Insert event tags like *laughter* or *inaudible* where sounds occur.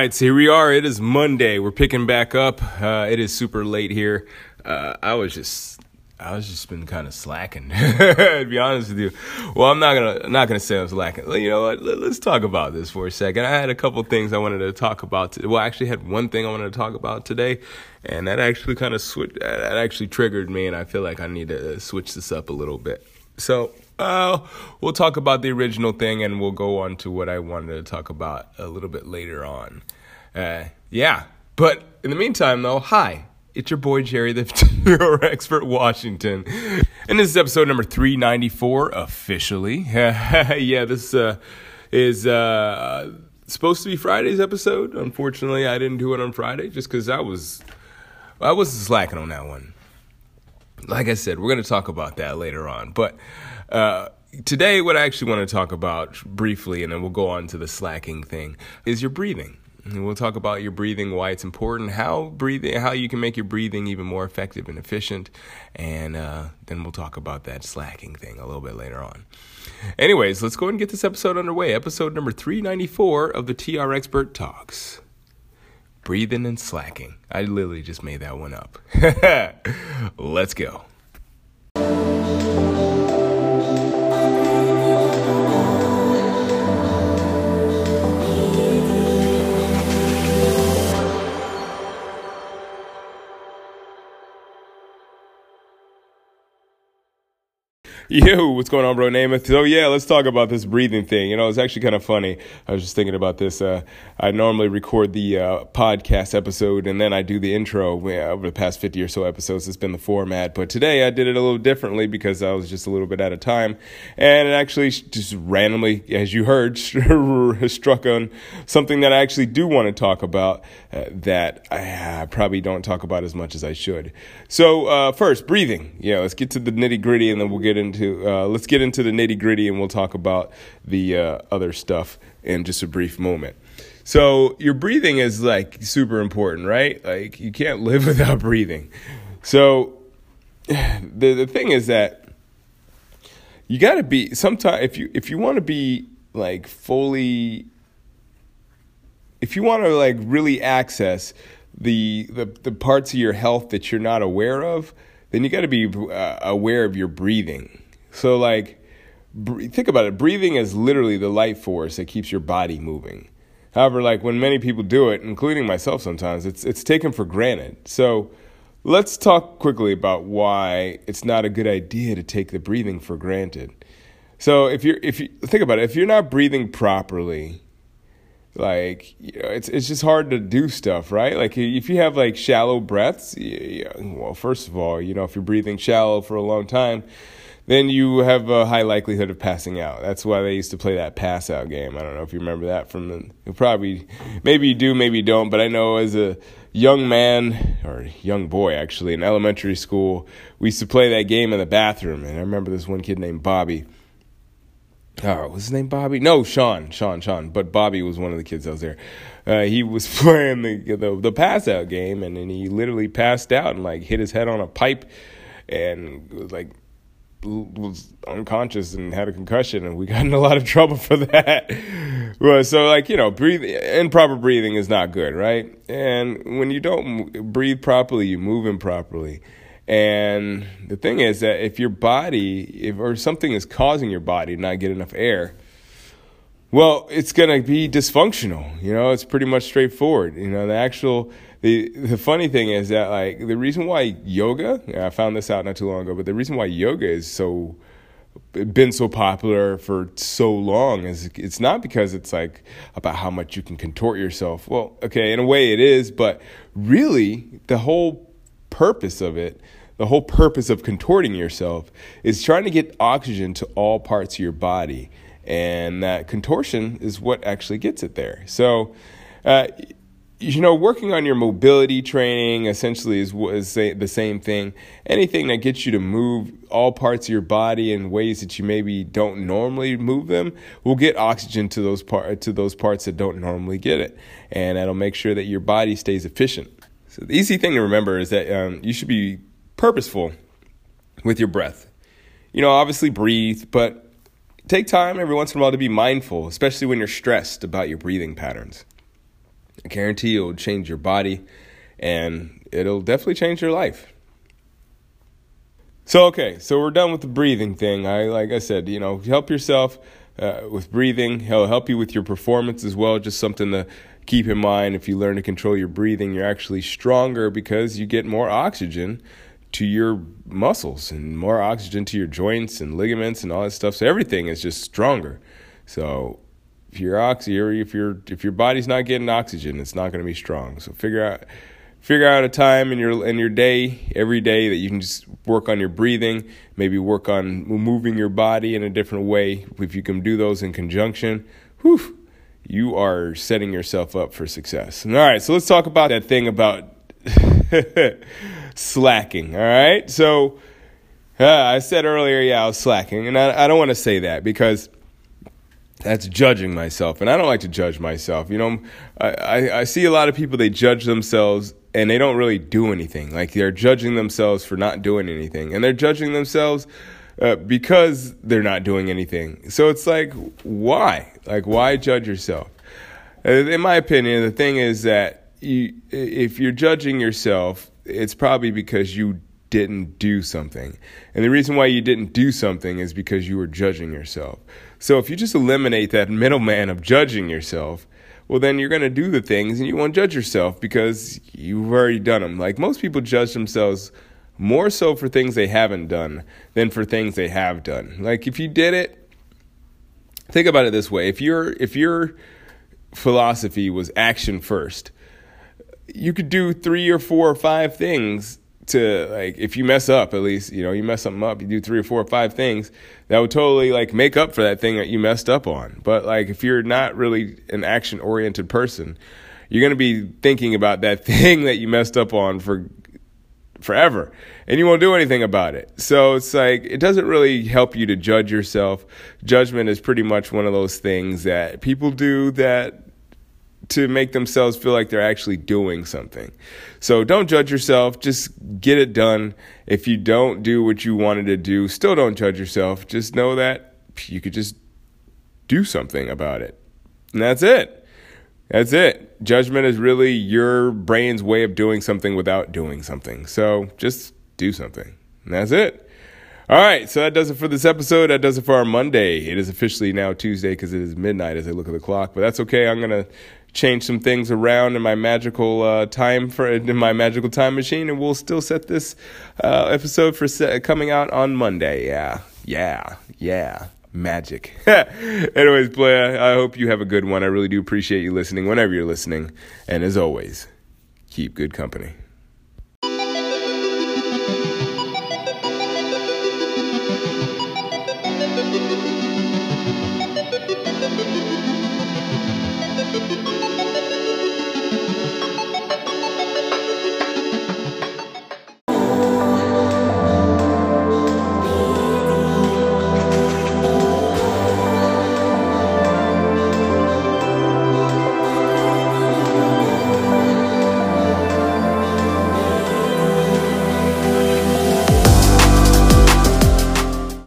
Right, so here we are. It is Monday. We're picking back up. Uh, it is super late here. Uh, I was just, I was just been kind of slacking. *laughs* to be honest with you, well, I'm not gonna, not gonna say I was slacking. You know what? Let, us talk about this for a second. I had a couple things I wanted to talk about. To, well, I actually had one thing I wanted to talk about today, and that actually kind of switched. That actually triggered me, and I feel like I need to switch this up a little bit. So uh, we'll talk about the original thing and we'll go on to what I wanted to talk about a little bit later on. Uh, yeah, but in the meantime, though, hi. It's your boy Jerry, the *laughs* TR expert Washington, and this is episode number three ninety four officially. *laughs* yeah, this uh, is uh, supposed to be Friday's episode. Unfortunately, I didn't do it on Friday just because I was I was slacking on that one like I said, we're going to talk about that later on. But uh, today, what I actually want to talk about briefly, and then we'll go on to the slacking thing, is your breathing. And we'll talk about your breathing, why it's important, how breathing, how you can make your breathing even more effective and efficient, and uh, then we'll talk about that slacking thing a little bit later on. Anyways, let's go and get this episode underway. Episode number 394 of the TR Expert Talks breathing and slacking. I literally just made that one up. *laughs* Let's go. Yo, what's going on, bro? Namath. So yeah, let's talk about this breathing thing. You know, it's actually kind of funny. I was just thinking about this. Uh, I normally record the uh, podcast episode and then I do the intro. Over the past fifty or so episodes, it's been the format. But today I did it a little differently because I was just a little bit out of time, and it actually just randomly, as you heard, *laughs* struck on something that I actually do want to talk about uh, that I probably don't talk about as much as I should. So uh, first, breathing. Yeah, let's get to the nitty gritty, and then we'll get into into uh, let's get into the nitty gritty, and we'll talk about the uh, other stuff in just a brief moment. So your breathing is like super important, right? Like you can't live *laughs* without breathing. So *sighs* the the thing is that you got to be sometimes if you if you want to be like fully if you want to like really access the, the the parts of your health that you're not aware of, then you got to be uh, aware of your breathing. So, like, think about it breathing is literally the life force that keeps your body moving. However, like when many people do it, including myself sometimes, it's, it's taken for granted. So, let's talk quickly about why it's not a good idea to take the breathing for granted. So, if you're, if you think about it, if you're not breathing properly, like you know, it's it's just hard to do stuff, right? Like if you have like shallow breaths, well, first of all, you know, if you're breathing shallow for a long time, then you have a high likelihood of passing out. That's why they used to play that pass out game. I don't know if you remember that from the you probably maybe you do, maybe you don't, but I know as a young man or young boy actually in elementary school, we used to play that game in the bathroom and I remember this one kid named Bobby. Oh, was his name Bobby? No, Sean, Sean, Sean. But Bobby was one of the kids that was there. Uh, he was *laughs* playing the, the the pass out game, and then he literally passed out and like hit his head on a pipe, and was like was unconscious and had a concussion, and we got in a lot of trouble for that. *laughs* well, so like you know, breathe improper breathing is not good, right? And when you don't breathe properly, you move improperly. And the thing is that if your body, if or something is causing your body to not get enough air, well, it's gonna be dysfunctional. You know, it's pretty much straightforward. You know, the actual the the funny thing is that like the reason why yoga, I found this out not too long ago, but the reason why yoga is so been so popular for so long is it's not because it's like about how much you can contort yourself. Well, okay, in a way it is, but really the whole purpose of it, the whole purpose of contorting yourself is trying to get oxygen to all parts of your body. And that contortion is what actually gets it there. So, uh, you know, working on your mobility training essentially is, is the same thing. Anything that gets you to move all parts of your body in ways that you maybe don't normally move them will get oxygen to those part to those parts that don't normally get it, and that'll make sure that your body stays efficient. So the easy thing to remember is that um, you should be purposeful with your breath. You know, obviously breathe, but take time every once in a while to be mindful, especially when you're stressed about your breathing patterns. I guarantee it'll change your body and it'll definitely change your life. So okay, so we're done with the breathing thing. I like I said, you know, help yourself uh, with breathing. He'll help you with your performance as well. Just something to keep in mind. If you learn to control your breathing, you're actually stronger because you get more oxygen to your muscles and more oxygen to your joints and ligaments and all that stuff. So everything is just stronger. So if your oxy, or if your if your body's not getting oxygen, it's not going to be strong. So figure out figure out a time in your in your day every day that you can just work on your breathing maybe work on moving your body in a different way if you can do those in conjunction. Whew, you are setting yourself up for success. All right so let's talk about that thing about *laughs* slacking all right? So uh, i said earlier yeah i was slacking and i, I don't want to say that because that's judging myself and i don't like to judge myself you know I, I, I see a lot of people they judge themselves and they don't really do anything. Like they're judging themselves for not doing anything, and they're judging themselves uh, because they're not doing anything. So it's like, why? Like, why judge yourself? Uh, in my opinion, the thing is that you, if you're judging yourself, it's probably because you didn't do something. And the reason why you didn't do something is because you were judging yourself. So if you just eliminate that *laughs* middleman of judging yourself, well, then you're going to do the things and you won't judge yourself because you've already done them. Like most people judge themselves more so for things they haven't done than for things they have done. Like if you did it, think about it this way: if your if your philosophy was action first, you could do three or four or five things to like if you mess up at least you know you mess something up you do three or four or five things that would totally like make up for that thing that you messed up on. But like if you're not really an action oriented person you're going to be thinking about that *laughs* thing that you messed up on for forever and you won't do anything about it. So it's like it doesn't really help you to judge yourself. Judgment is pretty much one of those things that people do that to make themselves feel like they're actually doing something. So don't judge yourself, just get it done. If you don't do what you wanted to do, still don't judge yourself. Just know that you could just do something about it. And that's it. That's it. Judgment is really your brain's way of doing something without doing something. So just do something. And that's it. All right, so that does it for this episode. That does it for our Monday. It is officially now Tuesday because it is midnight as I look at the clock, but that's okay. I'm gonna change some things around in my magical uh, time for in my magical time machine, and we'll still set this uh, episode for set, coming out on Monday. Yeah, yeah, yeah. Magic. *laughs* Anyways, Blair, I hope you have a good one. I really do appreciate you listening whenever you're listening. And as always, keep good company.